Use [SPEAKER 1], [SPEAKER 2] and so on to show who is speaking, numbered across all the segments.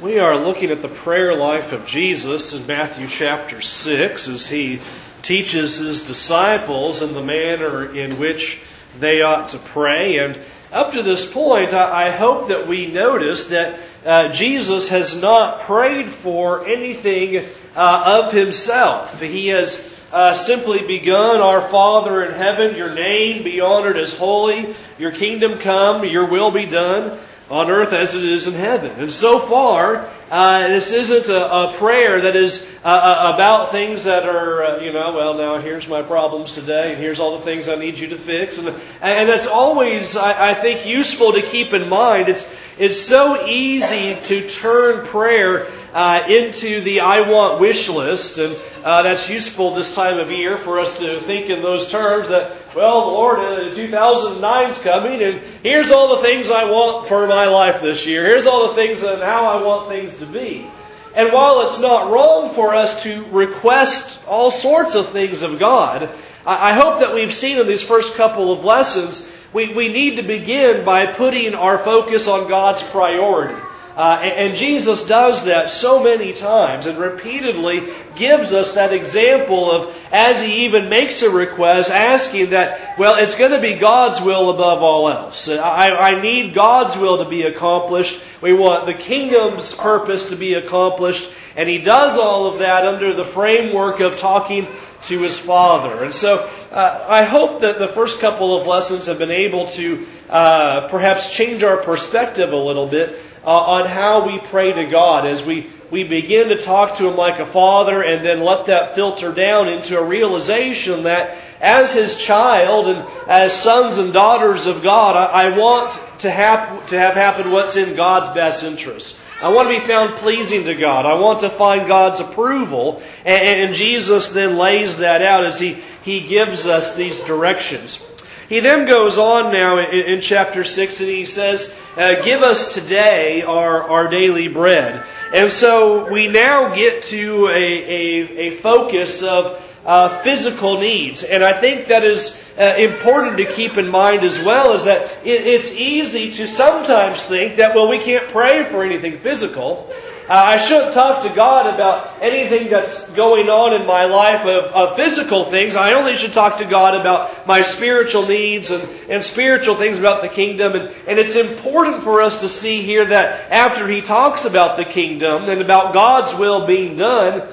[SPEAKER 1] We are looking at the prayer life of Jesus in Matthew chapter 6 as he teaches his disciples in the manner in which they ought to pray. And up to this point, I hope that we notice that uh, Jesus has not prayed for anything uh, of himself. He has uh, simply begun, Our Father in heaven, your name be honored as holy, your kingdom come, your will be done on earth as it is in heaven. And so far, uh, this isn't a, a, prayer that is uh, uh, about things that are, uh, you know, well, now here's my problems today, and here's all the things I need you to fix. And, and that's always, I, I think, useful to keep in mind. It's, it's so easy to turn prayer uh, into the I want wish list, and uh, that's useful this time of year for us to think in those terms that, well, Lord, uh, 2009 is coming, and here's all the things I want for my life this year. Here's all the things and how I want things to be. And while it's not wrong for us to request all sorts of things of God, I hope that we've seen in these first couple of lessons, we, we need to begin by putting our focus on God's priority. Uh, and, and Jesus does that so many times and repeatedly gives us that example of, as he even makes a request, asking that, well, it's going to be God's will above all else. I, I need God's will to be accomplished. We want the kingdom's purpose to be accomplished. And he does all of that under the framework of talking to his Father. And so uh, I hope that the first couple of lessons have been able to uh, perhaps change our perspective a little bit uh, on how we pray to God as we, we begin to talk to Him like a father and then let that filter down into a realization that as His child and as sons and daughters of God, I, I want to have, to have happen what's in God's best interest. I want to be found pleasing to God. I want to find God's approval. And, and Jesus then lays that out as He, He gives us these directions. He then goes on now in, in chapter 6 and he says, uh, Give us today our, our daily bread. And so we now get to a, a, a focus of uh, physical needs. And I think that is uh, important to keep in mind as well is that it, it's easy to sometimes think that, well, we can't pray for anything physical. Uh, I shouldn't talk to God about anything that's going on in my life of, of, physical things. I only should talk to God about my spiritual needs and, and spiritual things about the kingdom. And, and it's important for us to see here that after he talks about the kingdom and about God's will being done,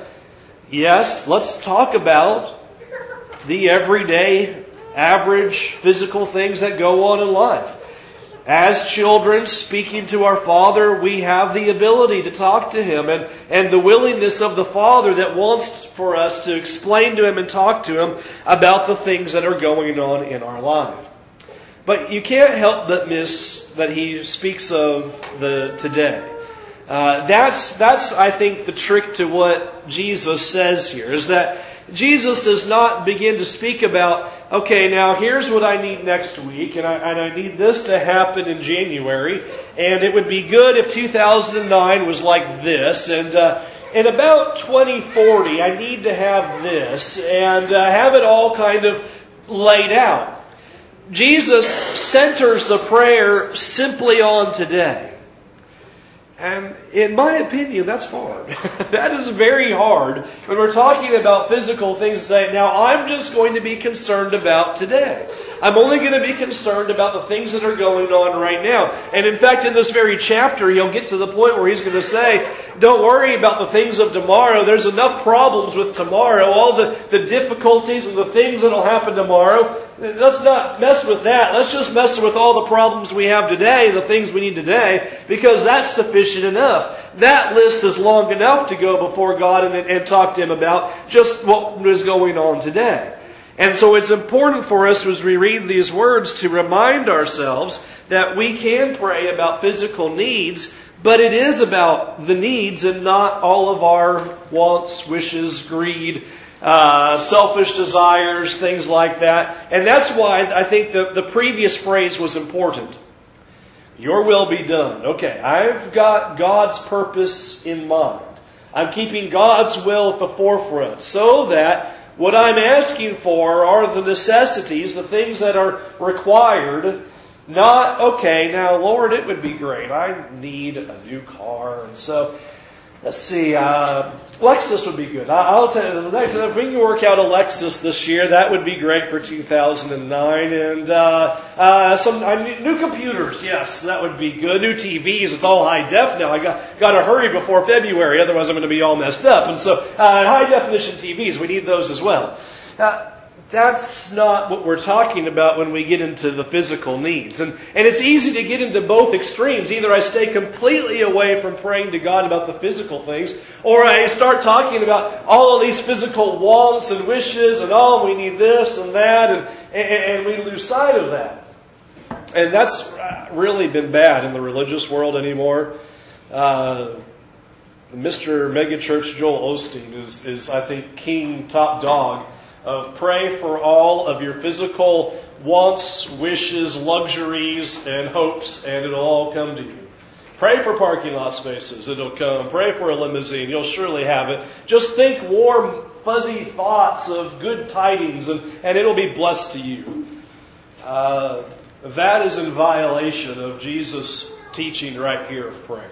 [SPEAKER 1] yes, let's talk about the everyday, average physical things that go on in life. As children speaking to our Father, we have the ability to talk to Him and, and the willingness of the Father that wants for us to explain to Him and talk to Him about the things that are going on in our life. But you can't help but miss that He speaks of the today. Uh, that's, that's, I think, the trick to what Jesus says here, is that Jesus does not begin to speak about, okay, now here's what I need next week, and I, and I need this to happen in January, and it would be good if 2009 was like this, and uh, in about 2040 I need to have this, and uh, have it all kind of laid out. Jesus centers the prayer simply on today. And in my opinion, that's hard. that is very hard when we're talking about physical things to say, now I'm just going to be concerned about today. I'm only going to be concerned about the things that are going on right now. And in fact, in this very chapter, he'll get to the point where he's going to say, don't worry about the things of tomorrow. There's enough problems with tomorrow, all the, the difficulties and the things that'll happen tomorrow. Let's not mess with that. Let's just mess with all the problems we have today, the things we need today, because that's sufficient enough. That list is long enough to go before God and, and talk to Him about just what is going on today. And so it's important for us as we read these words to remind ourselves that we can pray about physical needs, but it is about the needs and not all of our wants, wishes, greed, uh, selfish desires, things like that. And that's why I think the, the previous phrase was important. Your will be done. Okay, I've got God's purpose in mind. I'm keeping God's will at the forefront so that what I'm asking for are the necessities, the things that are required Not, okay, now, Lord, it would be great. I need a new car. And so, let's see, uh, Lexus would be good. I'll tell you, if we can work out a Lexus this year, that would be great for 2009. And uh, uh, some uh, new computers, yes, that would be good. New TVs, it's all high def now. I got got to hurry before February, otherwise I'm going to be all messed up. And so, uh, high definition TVs, we need those as well. Uh, that's not what we're talking about when we get into the physical needs. And, and it's easy to get into both extremes. Either I stay completely away from praying to God about the physical things, or I start talking about all of these physical wants and wishes, and oh, we need this and that, and, and, and we lose sight of that. And that's really been bad in the religious world anymore. Uh, Mr. Megachurch Joel Osteen is, is, I think, king, top dog of pray for all of your physical wants, wishes, luxuries, and hopes, and it'll all come to you. Pray for parking lot spaces, it'll come. Pray for a limousine, you'll surely have it. Just think warm, fuzzy thoughts of good tidings, and, and it'll be blessed to you. Uh, that is in violation of Jesus' teaching right here of prayer.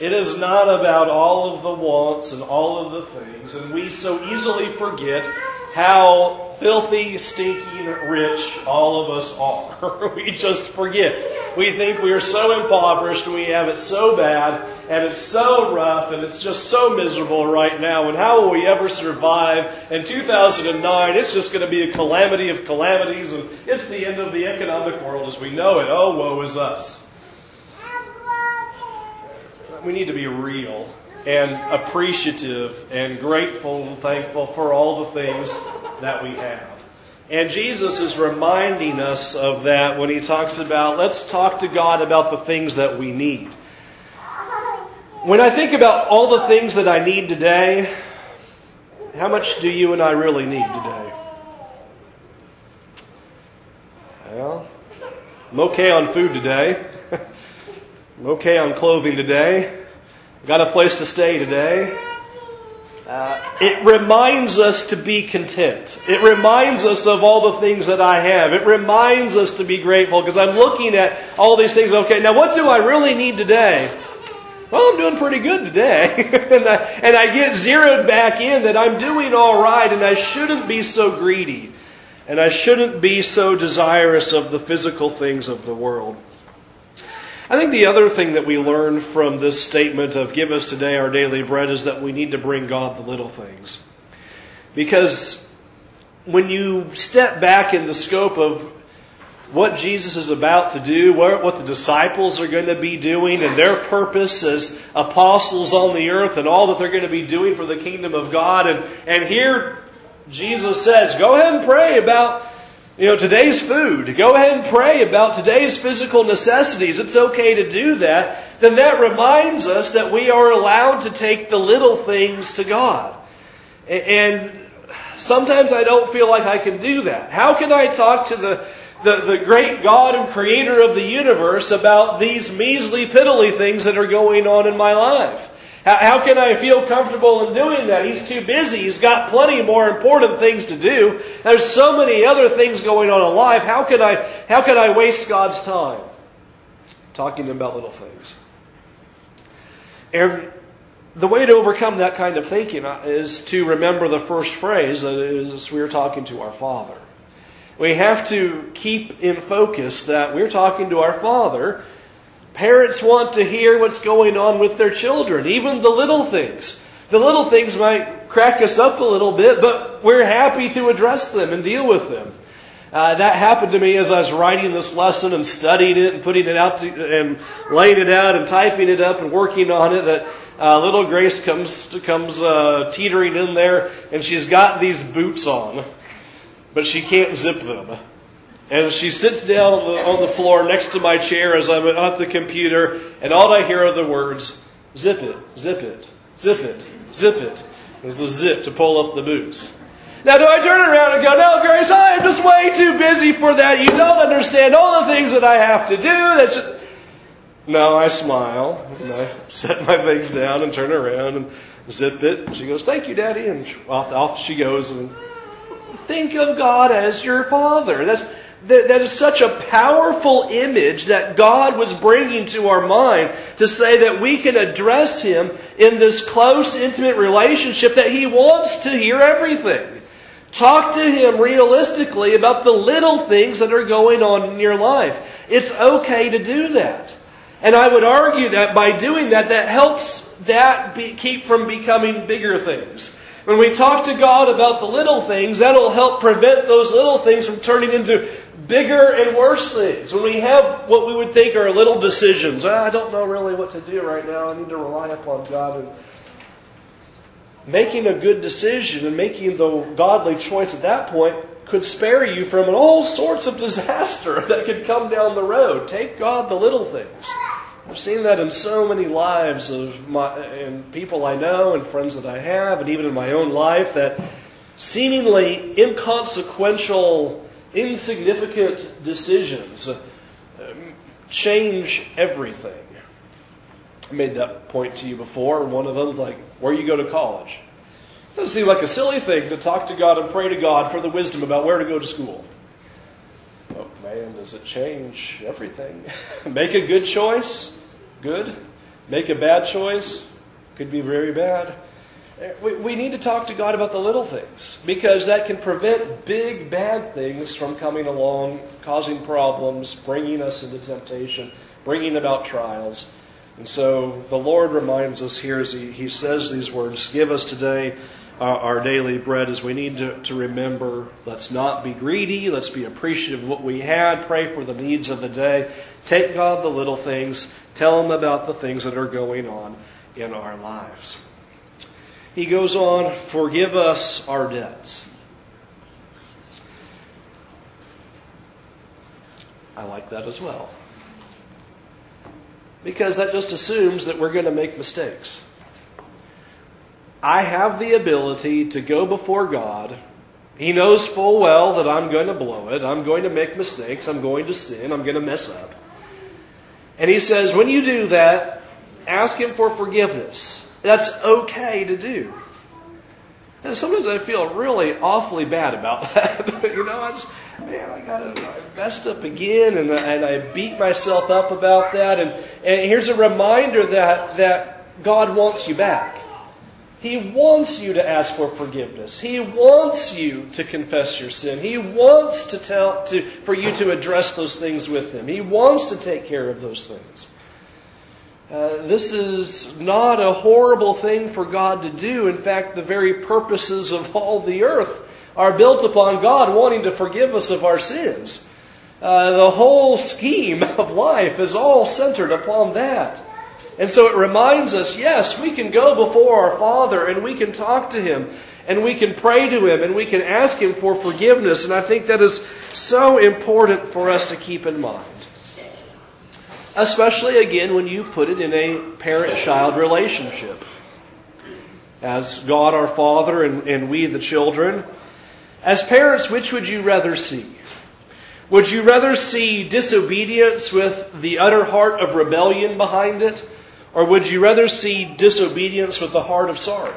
[SPEAKER 1] It is not about all of the wants and all of the things, and we so easily forget how filthy, stinking rich all of us are. we just forget. We think we are so impoverished, and we have it so bad, and it's so rough, and it's just so miserable right now. And how will we ever survive? In 2009, it's just going to be a calamity of calamities, and it's the end of the economic world as we know it. Oh, woe is us. We need to be real and appreciative and grateful and thankful for all the things that we have. And Jesus is reminding us of that when he talks about, let's talk to God about the things that we need. When I think about all the things that I need today, how much do you and I really need today? Well, I'm okay on food today. I'm okay on clothing today. Got a place to stay today. Uh, it reminds us to be content. It reminds us of all the things that I have. It reminds us to be grateful because I'm looking at all these things. Okay, now what do I really need today? Well, I'm doing pretty good today. and, I, and I get zeroed back in that I'm doing all right and I shouldn't be so greedy. And I shouldn't be so desirous of the physical things of the world. I think the other thing that we learn from this statement of give us today our daily bread is that we need to bring God the little things. Because when you step back in the scope of what Jesus is about to do, what the disciples are going to be doing, and their purpose as apostles on the earth, and all that they're going to be doing for the kingdom of God. And, and here Jesus says, go ahead and pray about you know, today's food, go ahead and pray about today's physical necessities. It's okay to do that. Then that reminds us that we are allowed to take the little things to God. And sometimes I don't feel like I can do that. How can I talk to the, the, the great God and creator of the universe about these measly, piddly things that are going on in my life? How, how can I feel comfortable in doing that? He's too busy. He's got plenty more important things to do. There's so many other things going on in life. How can I, how can I waste God's time? Talking about little things. And the way to overcome that kind of thinking uh, is to remember the first phrase that is we are talking to our Father. We have to keep in focus that we're talking to our Father Parents want to hear what's going on with their children, even the little things. The little things might crack us up a little bit, but we're happy to address them and deal with them. Uh, that happened to me as I was writing this lesson and studying it and putting it out to, and laying it out and typing it up and working on it. That uh, little Grace comes comes uh, teetering in there and she's got these boots on, but she can't zip them. And she sits down on the, on the floor next to my chair as I'm at the computer, and all I hear are the words, zip it, zip it, zip it, zip it. There's the zip to pull up the boots. Now, do I turn around and go, no, Grace, I am just way too busy for that. You don't understand all the things that I have to do. That's. No, I smile, and I set my things down and turn around and zip it. She goes, thank you, Daddy. And off, off she goes and think of God as your Father. That's, that, is such a powerful image that God was bringing to our mind to say that we can address Him in this close, intimate relationship that He wants to hear everything. Talk to Him realistically about the little things that are going on in your life. It's okay to do that. And I would argue that by doing that, that helps that be, keep from becoming bigger things. When we talk to God about the little things, that'll help prevent those little things from turning into bigger and worse things. When we have what we would think are little decisions, ah, I don't know really what to do right now. I need to rely upon God. And making a good decision and making the godly choice at that point could spare you from all sorts of disaster that could come down the road. Take God the little things. I've seen that in so many lives of my and people I know and friends that I have, and even in my own life, that seemingly inconsequential, insignificant decisions um, change everything. I made that point to you before. One of them, like where you go to college. Doesn't seem like a silly thing to talk to God and pray to God for the wisdom about where to go to school. Man, does it change everything? Make a good choice, good. Make a bad choice, could be very bad. Eh, we, we need to talk to God about the little things because that can prevent big bad things from coming along, causing problems, bringing us into temptation, bringing about trials. And so the Lord reminds us here as He, he says these words Give us today our, our daily bread as we need to, to remember let's not be greedy, let's be appreciative of what we had, pray for the needs of the day, take God the little things, tell Him about the things that are going on in our lives. He goes on, forgive us our debts. I like that as well. Because that just assumes that we're going to make mistakes. I have the ability to go before God. He knows full well that I'm going to blow it. I'm going to make mistakes. I'm going to sin. I'm going to mess up. And he says, when you do that, ask him for forgiveness. That's okay to do. And sometimes I feel really awfully bad about that. you know, it's, man, I got I messed up again, and, and I beat myself up about that. And, and here's a reminder that that God wants you back. He wants you to ask for forgiveness. He wants you to confess your sin. He wants to tell to for you to address those things with him. He wants to take care of those things. Uh, this is not a horrible thing for God to do. In fact, the very purposes of all the earth are built upon God wanting to forgive us of our sins. Uh, the whole scheme of life is all centered upon that. And so it reminds us yes, we can go before our Father and we can talk to Him and we can pray to Him and we can ask Him for forgiveness. And I think that is so important for us to keep in mind. Especially again when you put it in a parent child relationship. As God our Father and, and we the children. As parents, which would you rather see? Would you rather see disobedience with the utter heart of rebellion behind it? Or would you rather see disobedience with the heart of sorrow?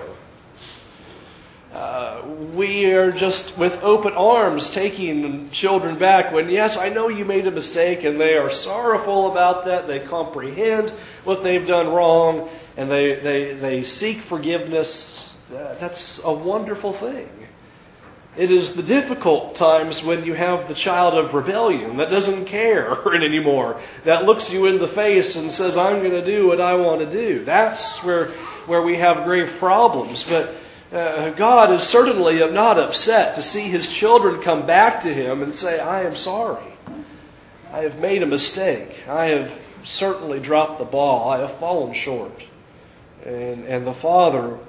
[SPEAKER 1] Uh, we are just with open arms taking children back when, yes, I know you made a mistake and they are sorrowful about that. They comprehend what they've done wrong and they, they, they seek forgiveness. That's a wonderful thing. It is the difficult times when you have the child of rebellion that doesn't care anymore, that looks you in the face and says, I'm going to do what I want to do. That's where, where we have grave problems. But uh, God is certainly not upset to see His children come back to Him and say, I am sorry. I have made a mistake. I have certainly dropped the ball. I have fallen short. And, and the Father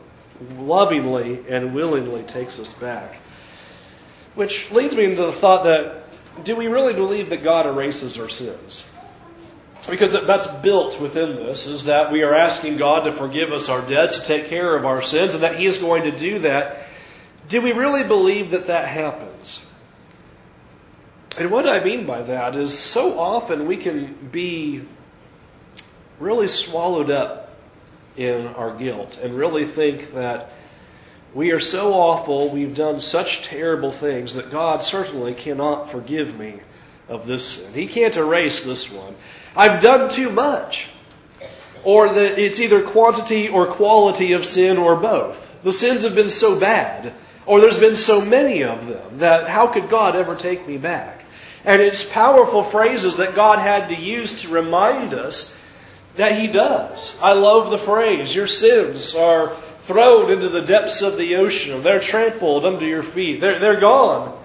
[SPEAKER 1] lovingly and willingly takes us back. Which leads me into the thought that do we really believe that God erases our sins? Because that's built within this, is that we are asking God to forgive us our debts, to take care of our sins, and that He is going to do that. Do we really believe that that happens? And what I mean by that is so often we can be really swallowed up in our guilt and really think that we are so awful, we've done such terrible things that God certainly cannot forgive me of this sin. He can't erase this one. I've done too much. Or that it's either quantity or quality of sin or both. The sins have been so bad, or there's been so many of them, that how could God ever take me back? And it's powerful phrases that God had to use to remind us that He does. I love the phrase, your sins are thrown into the depths of the ocean. They're trampled under your feet. They're, they're gone.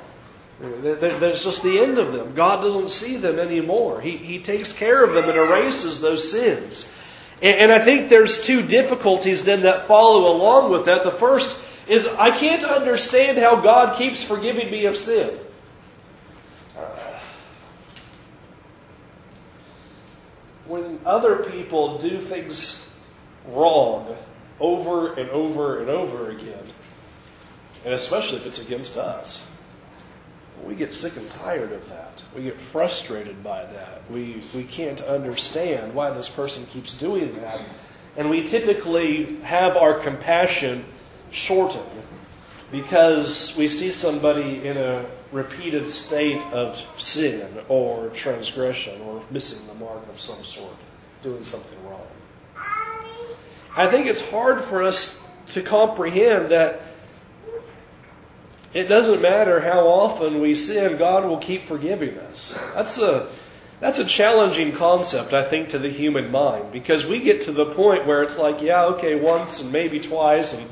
[SPEAKER 1] There's just the end of them. God doesn't see them anymore. He, he takes care of them and erases those sins. And, and I think there's two difficulties then that follow along with that. The first is I can't understand how God keeps forgiving me of sin. when other people do things wrong over and over and over again, and especially if it's against us, we get sick and tired of that. We get frustrated by that. We, we can't understand why this person keeps doing that. And we typically have our compassion shortened because we see somebody in a repeated state of sin or transgression or missing the mark of some sort, doing something wrong. I think it's hard for us to comprehend that it doesn't matter how often we sin, God will keep forgiving us. That's a that's a challenging concept, I think, to the human mind because we get to the point where it's like, yeah, okay, once and maybe twice and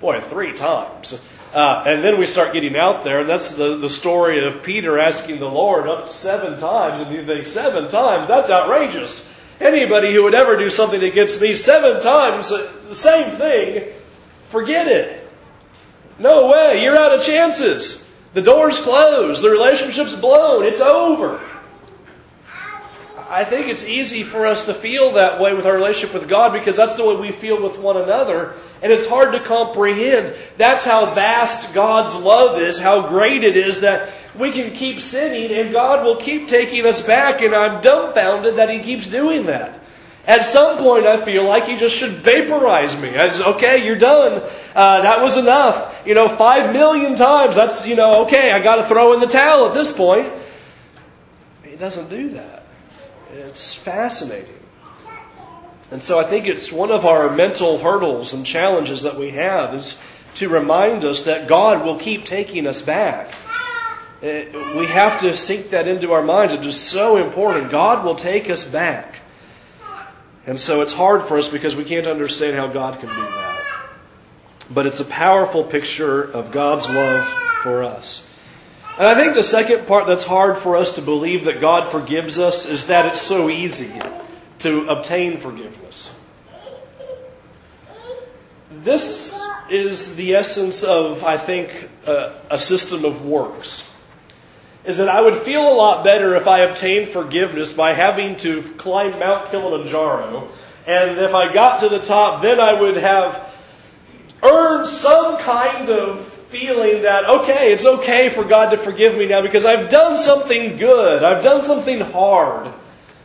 [SPEAKER 1] boy, three times. Uh, and then we start getting out there, and that's the, the story of Peter asking the Lord up seven times, and you think, seven times? That's outrageous. Anybody who would ever do something against me seven times, uh, the same thing, forget it. No way, you're out of chances. The door's closed, the relationship's blown, it's over. I think it's easy for us to feel that way with our relationship with God because that's the way we feel with one another. And it's hard to comprehend. That's how vast God's love is, how great it is that we can keep sinning and God will keep taking us back. And I'm dumbfounded that He keeps doing that. At some point, I feel like He just should vaporize me. I just, okay, you're done. Uh, that was enough. You know, five million times. That's, you know, okay, I got to throw in the towel at this point. He doesn't do that. It's fascinating. And so I think it's one of our mental hurdles and challenges that we have is to remind us that God will keep taking us back. Uh, we have to sink that into our minds. It is so important. God will take us back. And so it's hard for us because we can't understand how God can do that. But it's a powerful picture of God's love for us. And I think the second part that's hard for us to believe that God forgives us is that it's so easy to obtain forgiveness. This is the essence of, I think, a, a system of works. Is that I would feel a lot better if I obtained forgiveness by having to climb Mount Kilimanjaro. And if I got to the top, then I would have earned some kind of feeling that, okay, it's okay for God to forgive me now because I've done something good. I've done something hard.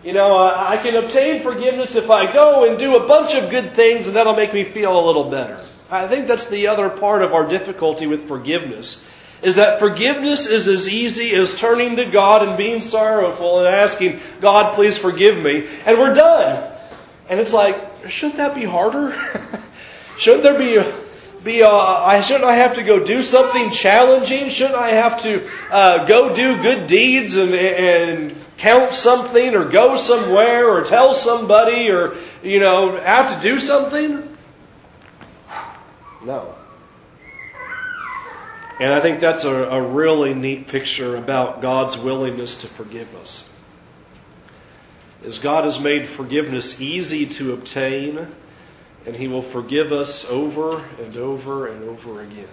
[SPEAKER 1] You know, I I can obtain forgiveness if I go and do a bunch of good things and that'll make me feel a little better. I think that's the other part of our difficulty with forgiveness. Is that forgiveness is as easy as turning to God and being sorrowful and asking, God, please forgive me, and we're done. And it's like, shouldn't that be harder? shouldn't there be a, be uh, I shouldn't I have to go do something challenging? Shouldn't I have to uh, go do good deeds and and count something or go somewhere or tell somebody or you know have to do something? No. And I think that's a, a really neat picture about God's willingness to forgive us. Is God has made forgiveness easy to obtain and He will forgive us over and over and over again.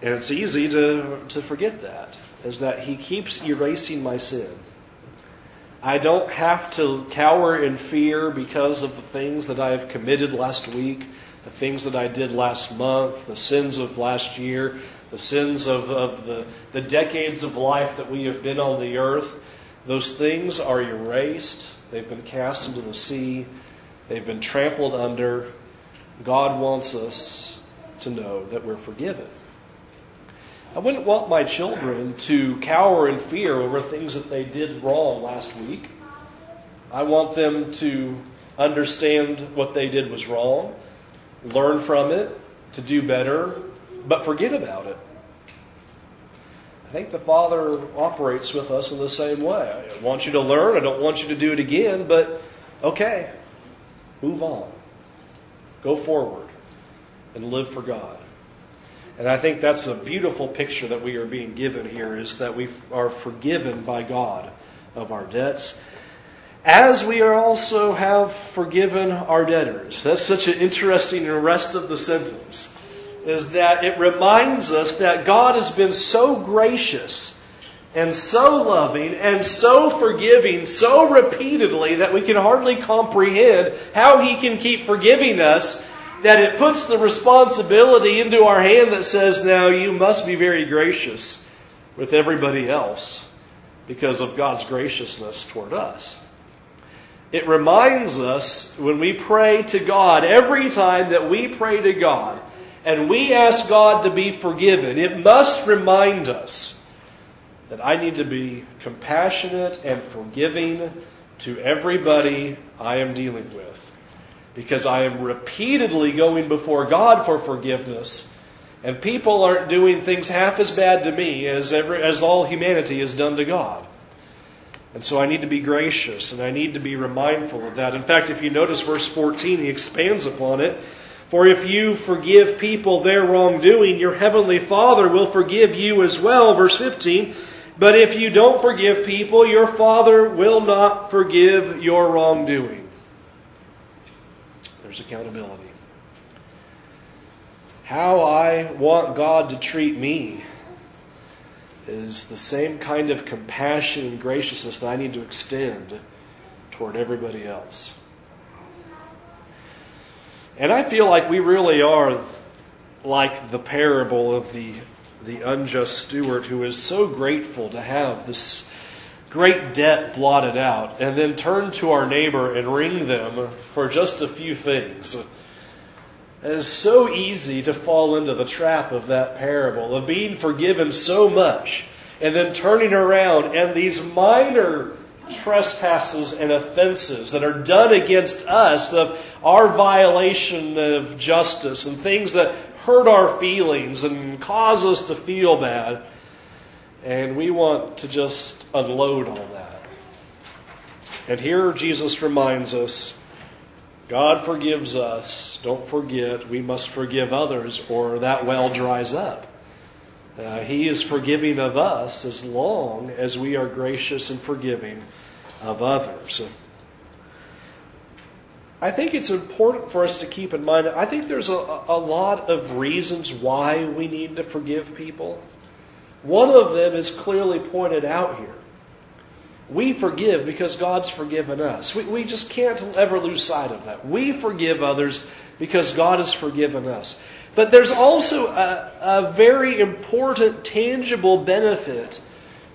[SPEAKER 1] And it's easy to, to forget that, is that He keeps erasing my sin. I don't have to cower in fear because of the things that I have committed last week, the things that I did last month, the sins of last year, the sins of, of the, the decades of life that we have been on the earth. Those things are erased They've been cast into the sea. They've been trampled under. God wants us to know that we're forgiven. I wouldn't want my children to cower in fear over things that they did wrong last week. I want them to understand what they did was wrong, learn from it, to do better, but forget about it. I think the Father operates with us in the same way. I want you to learn. I don't want you to do it again, but okay, move on. Go forward and live for God. And I think that's a beautiful picture that we are being given here is that we are forgiven by God of our debts as we are also have forgiven our debtors. That's such an interesting rest of the sentence. Is that it reminds us that God has been so gracious and so loving and so forgiving so repeatedly that we can hardly comprehend how He can keep forgiving us that it puts the responsibility into our hand that says, now you must be very gracious with everybody else because of God's graciousness toward us. It reminds us when we pray to God, every time that we pray to God and we ask God to be forgiven, it must remind us that I need to be compassionate and forgiving to everybody I am dealing with. Because I am repeatedly going before God for forgiveness, and people aren't doing things half as bad to me as, every, as all humanity has done to God. And so I need to be gracious and I need to be mindful of that. In fact, if you notice verse 14, he expands upon it. For if you forgive people their wrongdoing, your heavenly Father will forgive you as well. Verse 15. But if you don't forgive people, your Father will not forgive your wrongdoing. There's accountability. How I want God to treat me is the same kind of compassion and graciousness that I need to extend toward everybody else. And I feel like we really are like the parable of the, the unjust steward who is so grateful to have this great debt blotted out and then turn to our neighbor and wring them for just a few things. It is so easy to fall into the trap of that parable, of being forgiven so much and then turning around and these minor trespasses and offenses that are done against us, of our violation of justice and things that hurt our feelings and cause us to feel bad. And we want to just unload all that. And here Jesus reminds us God forgives us. Don't forget, we must forgive others, or that well dries up. Uh, he is forgiving of us as long as we are gracious and forgiving of others. I think it's important for us to keep in mind. I think there's a, a lot of reasons why we need to forgive people. One of them is clearly pointed out here. We forgive because God's forgiven us. We, we just can't ever lose sight of that. We forgive others because God has forgiven us. But there's also a, a very important, tangible benefit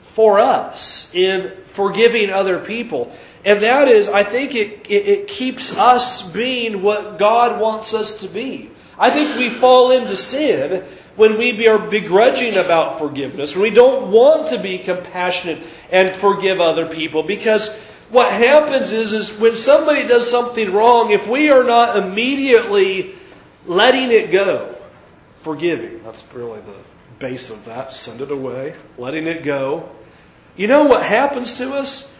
[SPEAKER 1] for us in forgiving other people. And that is, I think it, it, it, keeps us being what God wants us to be. I think we fall into sin when we are begrudging about forgiveness, when we don't want to be compassionate and forgive other people. Because what happens is, is when somebody does something wrong, if we are not immediately letting it go, forgiving, that's really the base of that, send it away, letting it go. You know what happens to us?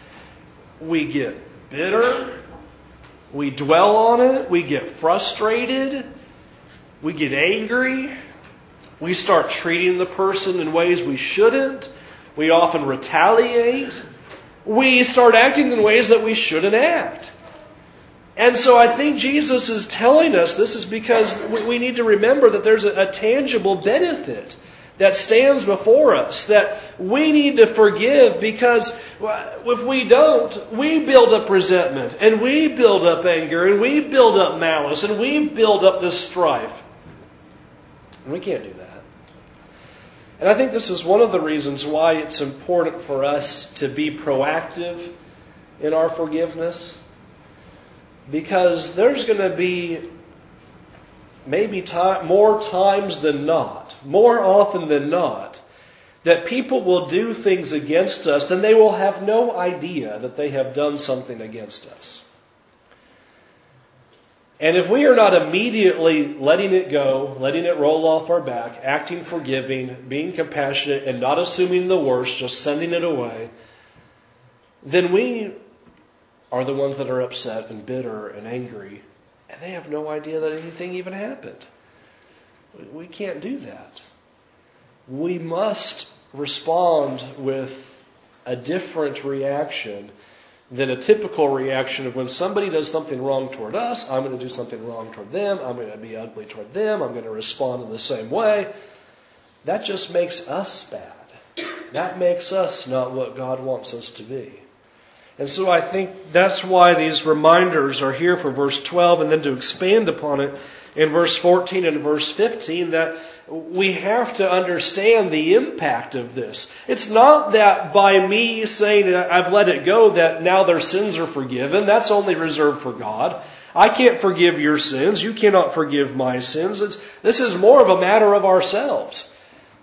[SPEAKER 1] We get bitter, we dwell on it, we get frustrated, we get angry, we start treating the person in ways we shouldn't. We often retaliate. We start acting in ways that we shouldn't act. And so I think Jesus is telling us this is because we need to remember that there's a, tangible benefit that stands before us that we need to forgive because if we don't, we build up resentment and we build up anger and we build up malice and we build up this strife. And we can't do that. And I think this is one of the reasons why it's important for us to be proactive in our forgiveness. Because there's going to be maybe time, more times than not, more often than not, that people will do things against us, then they will have no idea that they have done something against us. And if we are not immediately letting it go, letting it roll off our back, acting forgiving, being compassionate, and not assuming the worst, just sending it away, then we are the ones that are upset and bitter and angry, and they have no idea that anything even happened. We can't do that. We must respond with a different reaction than a typical reaction of when somebody does something wrong toward us, I'm going to do something wrong toward them, I'm going to be ugly toward them, I'm going to respond in the same way. That just makes us bad. That makes us not what God wants us to be. And so I think that's why these reminders are here for verse 12 and then to expand upon it in verse 14 and verse 15 that we have to understand the impact of this. It's not that by me saying I've let it go that now their sins are forgiven. That's only reserved for God. I can't forgive your sins. You cannot forgive my sins. It's, this is more of a matter of ourselves.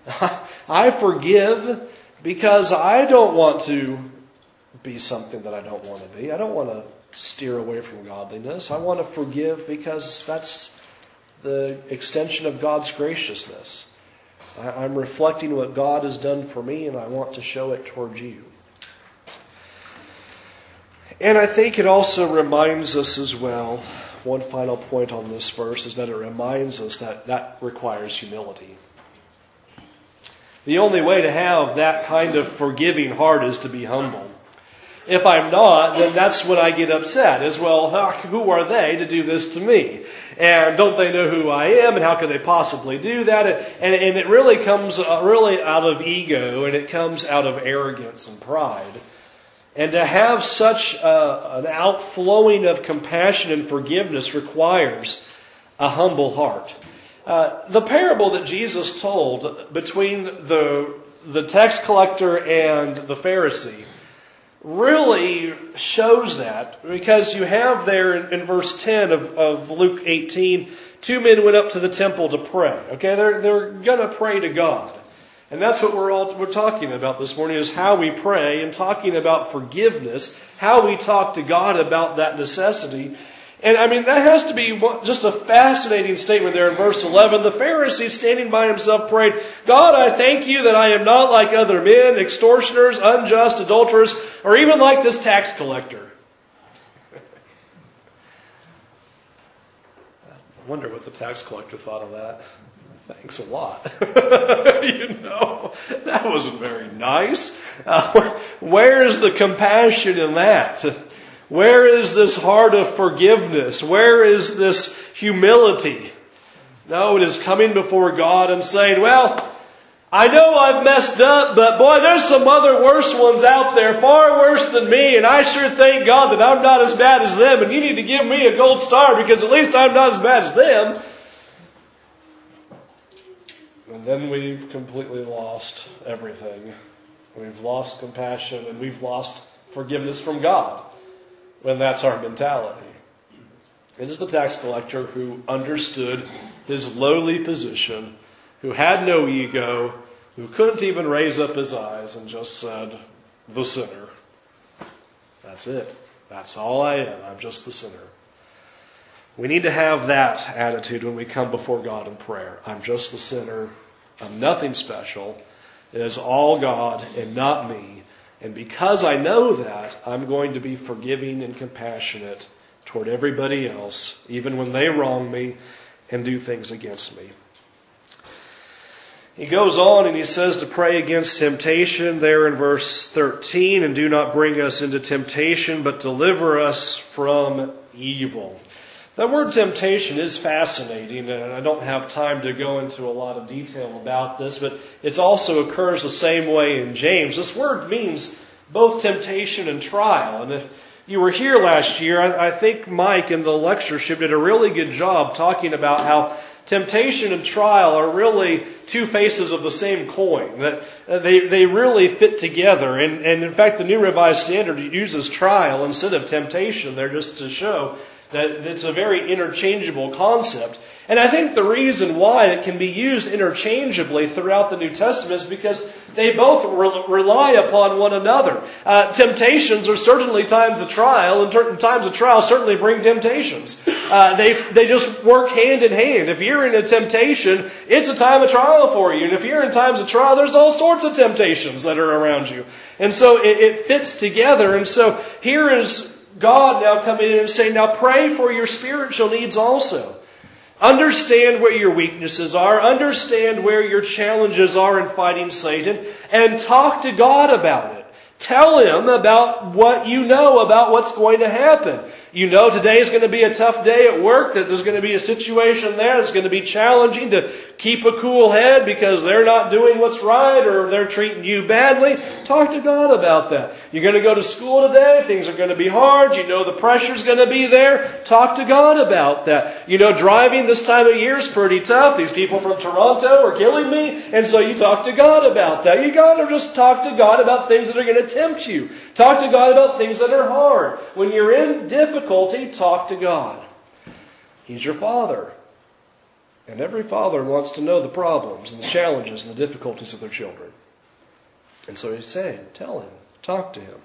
[SPEAKER 1] I forgive because I don't want to be something that I don't want to be. I don't want to steer away from godliness. I want to forgive because that's the extension of God's graciousness. I'm reflecting what God has done for me, and I want to show it towards you. And I think it also reminds us as well, one final point on this verse is that it reminds us that that requires humility. The only way to have that kind of forgiving heart is to be humble. If I'm not, then that's when I get upset as well. Who are they to do this to me? And don't they know who I am? And how could they possibly do that? And, and it really comes uh, really out of ego and it comes out of arrogance and pride. And to have such a, an outflowing of compassion and forgiveness requires a humble heart. Uh, the parable that Jesus told between the the tax collector and the Pharisee really shows that because you have there in, in verse 10 of, of, Luke 18, two men went up to the temple to pray. Okay, they're, they're gonna pray to God. And that's what we're all, we're talking about this morning is how we pray and talking about forgiveness, how we talk to God about that necessity and I mean, that has to be just a fascinating statement there in verse 11. The Pharisee standing by himself prayed, God, I thank you that I am not like other men, extortioners, unjust, adulterers, or even like this tax collector. I wonder what the tax collector thought of that. Thanks a lot. you know, that wasn't very nice. Uh, where is the compassion in that? Where is this heart of forgiveness? Where is this humility? No, it is coming before God and saying, well, I know I've messed up, but boy, there's some other worse ones out there, far worse than me, and I sure thank God that I'm not as bad as them, and you need to give me a gold star because at least I'm not as bad as them. And then we've completely lost everything. We've lost compassion and we've lost forgiveness from God when that's our mentality. It is the tax collector who understood his lowly position, who had no ego, who couldn't even raise up his eyes and just said, the sinner. That's it. That's all I am. I'm just the sinner. We need to have that attitude when we come before God in prayer. I'm just the sinner. I'm nothing special. It is all God and not me. And because I know that, I'm going to be forgiving and compassionate toward everybody else, even when they wrong me and do things against me. He goes on and he says to pray against temptation there in verse 13 and do not bring us into temptation, but deliver us from evil. That word temptation is fascinating, and I don't have time to go into a lot of detail about this, but it also occurs the same way in James. This word means both temptation and trial. And if you were here last year, I, think Mike in the lectureship did a really good job talking about how temptation and trial are really two faces of the same coin. That they, they really fit together. And, and in fact, the New Revised Standard uses trial instead of temptation there just to show that it's a very interchangeable concept. And I think the reason why it can be used interchangeably throughout the New Testament is because they both re- rely upon one another. Uh, temptations are certainly times of trial, and times of trial certainly bring temptations. Uh, they, they just work hand in hand. If you're in a temptation, it's a time of trial for you. And if you're in times of trial, there's all sorts of temptations that are around you. And so it, it fits together. And so here is God now coming in and saying, now pray for your spiritual needs also. Understand where your weaknesses are. Understand where your challenges are in fighting Satan and talk to God about it. Tell him about what you know about what's going to happen. You know today is going to be a tough day at work, that there's going to be a situation there that's going to be challenging to keep a cool head because they're not doing what's right or they're treating you badly. Talk to God about that. You're going to go to school today, things are going to be hard, you know the pressure's going to be there. Talk to God about that. You know driving this time of year is pretty tough. These people from Toronto are killing me, and so you talk to God about that. You got to just talk to God about things that are going to tempt you. Talk to God about things that are hard. When you're in difficulty, difficulty, talk to God. He's your father. And every father wants to know the problems and the challenges and the difficulties of their children. And so he's saying, tell him, talk to him.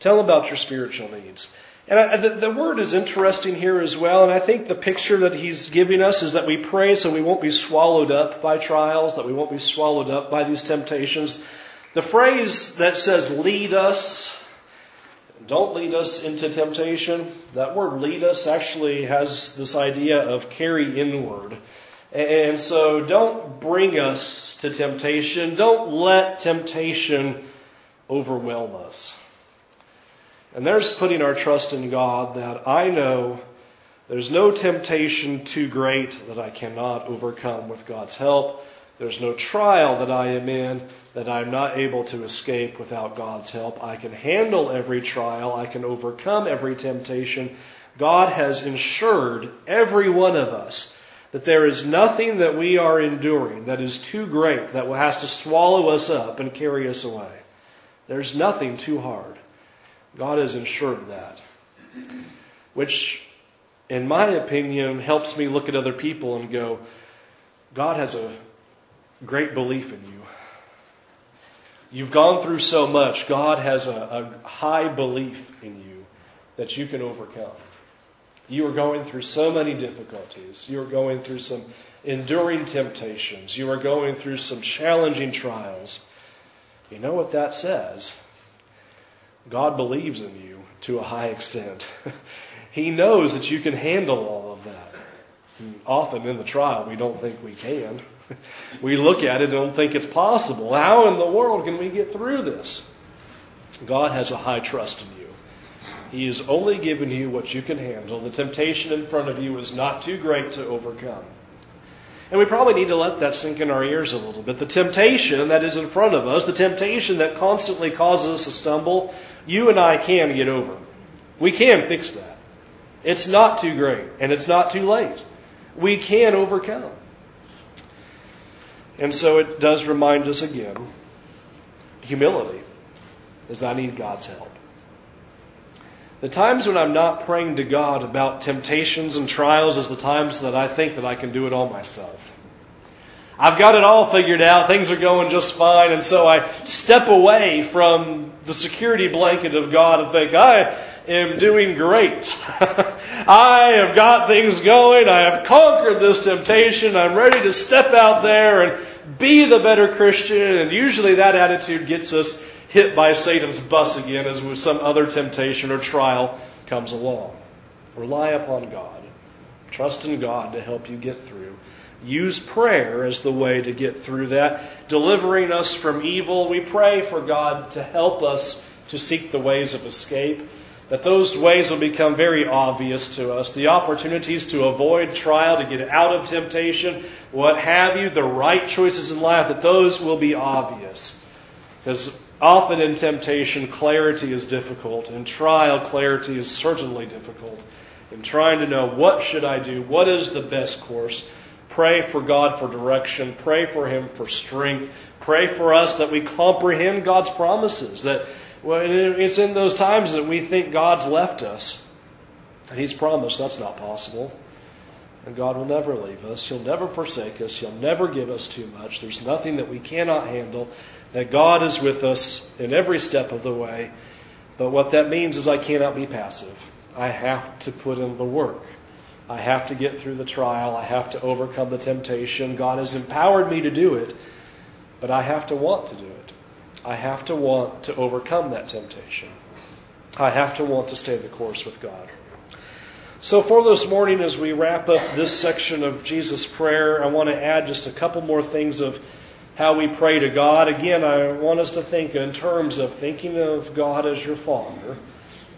[SPEAKER 1] Tell him about your spiritual needs. And I, the, the, word is interesting here as well, and I think the picture that he's giving us is that we pray so we won't be swallowed up by trials, that we won't be swallowed up by these temptations. The phrase that says lead us don't lead us into temptation. That word lead us actually has this idea of carry inward. And so don't bring us to temptation. Don't let temptation overwhelm us. And there's putting our trust in God that I know there's no temptation too great that I cannot overcome with God's help. There's no trial that I am in that I'm not able to escape without God's help. I can handle every trial. I can overcome every temptation. God has ensured every one of us that there is nothing that we are enduring that is too great that has to swallow us up and carry us away. There's nothing too hard. God has ensured that. Which, in my opinion, helps me look at other people and go, God has a great belief in you. You've gone through so much. God has a, a high belief in you that you can overcome. You are going through so many difficulties. You are going through some enduring temptations. You are going through some challenging trials. You know what that says? God believes in you to a high extent. he knows that you can handle all of that. And often in the trial, we don't think we can. we look at it and don't think it's possible. How in the world can we get through this? God has a high trust in you. He has only given you what you can handle. The temptation in front of you is not too great to overcome. And we probably need to let that sink in our ears a little bit. The temptation that is in front of us, the temptation that constantly causes us to stumble, you and I can get over. We can fix that. It's not too great and it's not too late. We can overcome. And so it does remind us again humility is that I need God's help. The times when I'm not praying to God about temptations and trials is the times that I think that I can do it all myself. I've got it all figured out. Things are going just fine. And so I step away from the security blanket of God and think, I am doing great. I have got things going. I have conquered this temptation. I'm ready to step out there and be the better Christian. And usually that attitude gets us hit by Satan's bus again as some other temptation or trial comes along. Rely upon God. Trust in God to help you get through. Use prayer as the way to get through that, delivering us from evil. We pray for God to help us to seek the ways of escape that those ways will become very obvious to us. The opportunities to avoid trial, to get out of temptation, what have you, the right choices in life, that those will be obvious. Because often in temptation, clarity is difficult. In trial, clarity is certainly difficult. In trying to know what should I do, what is the best course, pray for God for direction, pray for Him for strength, pray for us that we comprehend God's promises, that well, it's in those times that we think God's left us. And He's promised that's not possible. And God will never leave us. He'll never forsake us. He'll never give us too much. There's nothing that we cannot handle. That God is with us in every step of the way. But what that means is I cannot be passive. I have to put in the work. I have to get through the trial. I have to overcome the temptation. God has empowered me to do it, but I have to want to do it. I have to want to overcome that temptation. I have to want to stay the course with God. So, for this morning, as we wrap up this section of Jesus' prayer, I want to add just a couple more things of how we pray to God. Again, I want us to think in terms of thinking of God as your Father,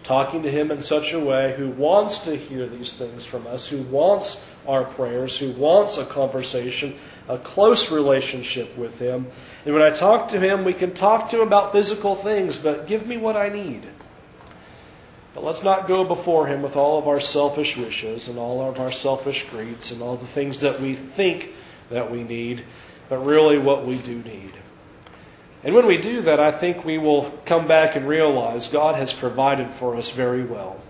[SPEAKER 1] talking to Him in such a way who wants to hear these things from us, who wants our prayers, who wants a conversation, a close relationship with Him. And when I talk to Him, we can talk to Him about physical things, but give me what I need. But let's not go before Him with all of our selfish wishes and all of our selfish greeds and all the things that we think that we need, but really what we do need. And when we do that, I think we will come back and realize God has provided for us very well.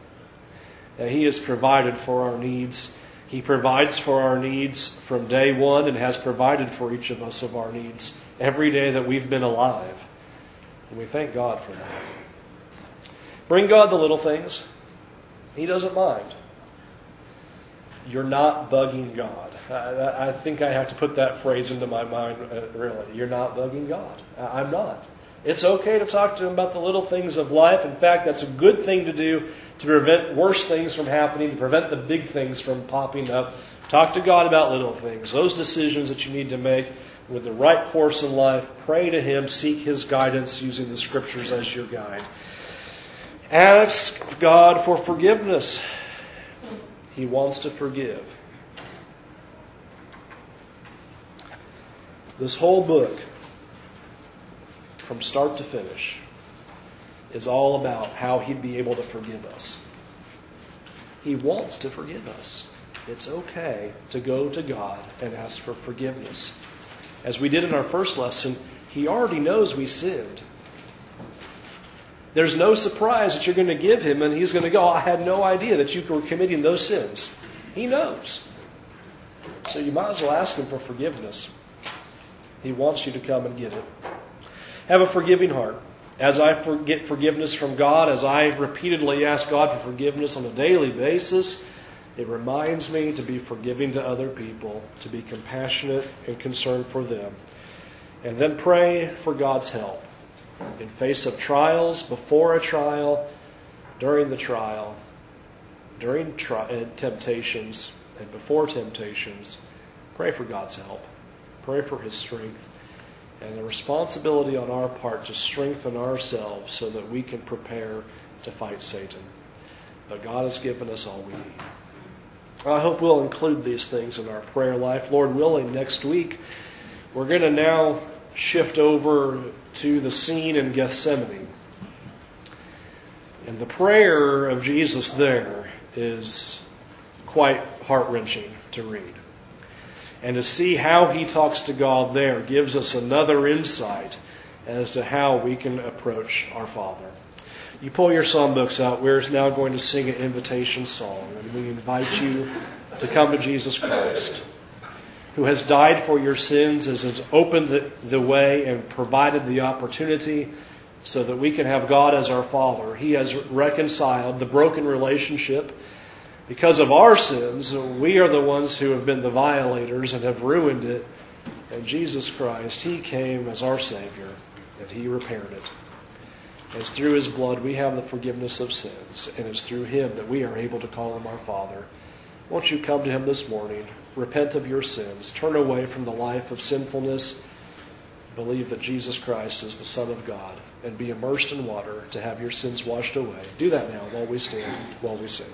[SPEAKER 1] That He has provided for our needs. He provides for our needs from day one and has provided for each of us of our needs every day that we've been alive. And we thank God for that. Bring God the little things. He doesn't mind. You're not bugging God. I, I think I have to put that phrase into my mind, uh, really. You're not bugging God. I'm not. It's okay to talk to Him about the little things of life. In fact, that's a good thing to do to prevent worse things from happening, to prevent the big things from popping up. Talk to God about little things, those decisions that you need to make with the right course in life. Pray to Him, seek His guidance using the Scriptures as your guide. Ask God for forgiveness. He wants to forgive. This whole book, from start to finish, is all about how He'd be able to forgive us. He wants to forgive us. It's okay to go to God and ask for forgiveness. As we did in our first lesson, He already knows we sinned. There's no surprise that you're going to give him, and he's going to go, I had no idea that you were committing those sins. He knows. So you might as well ask him for forgiveness. He wants you to come and get it. Have a forgiving heart. As I get forgiveness from God, as I repeatedly ask God for forgiveness on a daily basis, it reminds me to be forgiving to other people, to be compassionate and concerned for them. And then pray for God's help in face of trials, before a trial, during the trial, during tri- uh, temptations, and before temptations, pray for God's help. Pray for His strength. And the responsibility on our part to strengthen ourselves so that we can prepare to fight Satan. But God has given us all we need. I hope we'll include these things in our prayer life. Lord willing, next week, we're going to now shift over to the scene in Gethsemane. And the prayer of Jesus there is quite heart wrenching to read. And to see how he talks to God there gives us another insight as to how we can approach our Father. You pull your songbooks out. We're now going to sing an invitation song, and we invite you to come to Jesus Christ who has died for your sins, has opened the, the way and provided the opportunity so that we can have God as our Father. He has reconciled the broken relationship. Because of our sins, we are the ones who have been the violators and have ruined it. And Jesus Christ, He came as our Savior, and He repaired it. It's through His blood we have the forgiveness of sins, and it's through Him that we are able to call Him our Father. Won't you come to Him this morning? repent of your sins, turn away from the life of sinfulness, believe that Jesus Christ is the Son of God, and be immersed in water to have your sins washed away. Do that now while we stand, while we sing.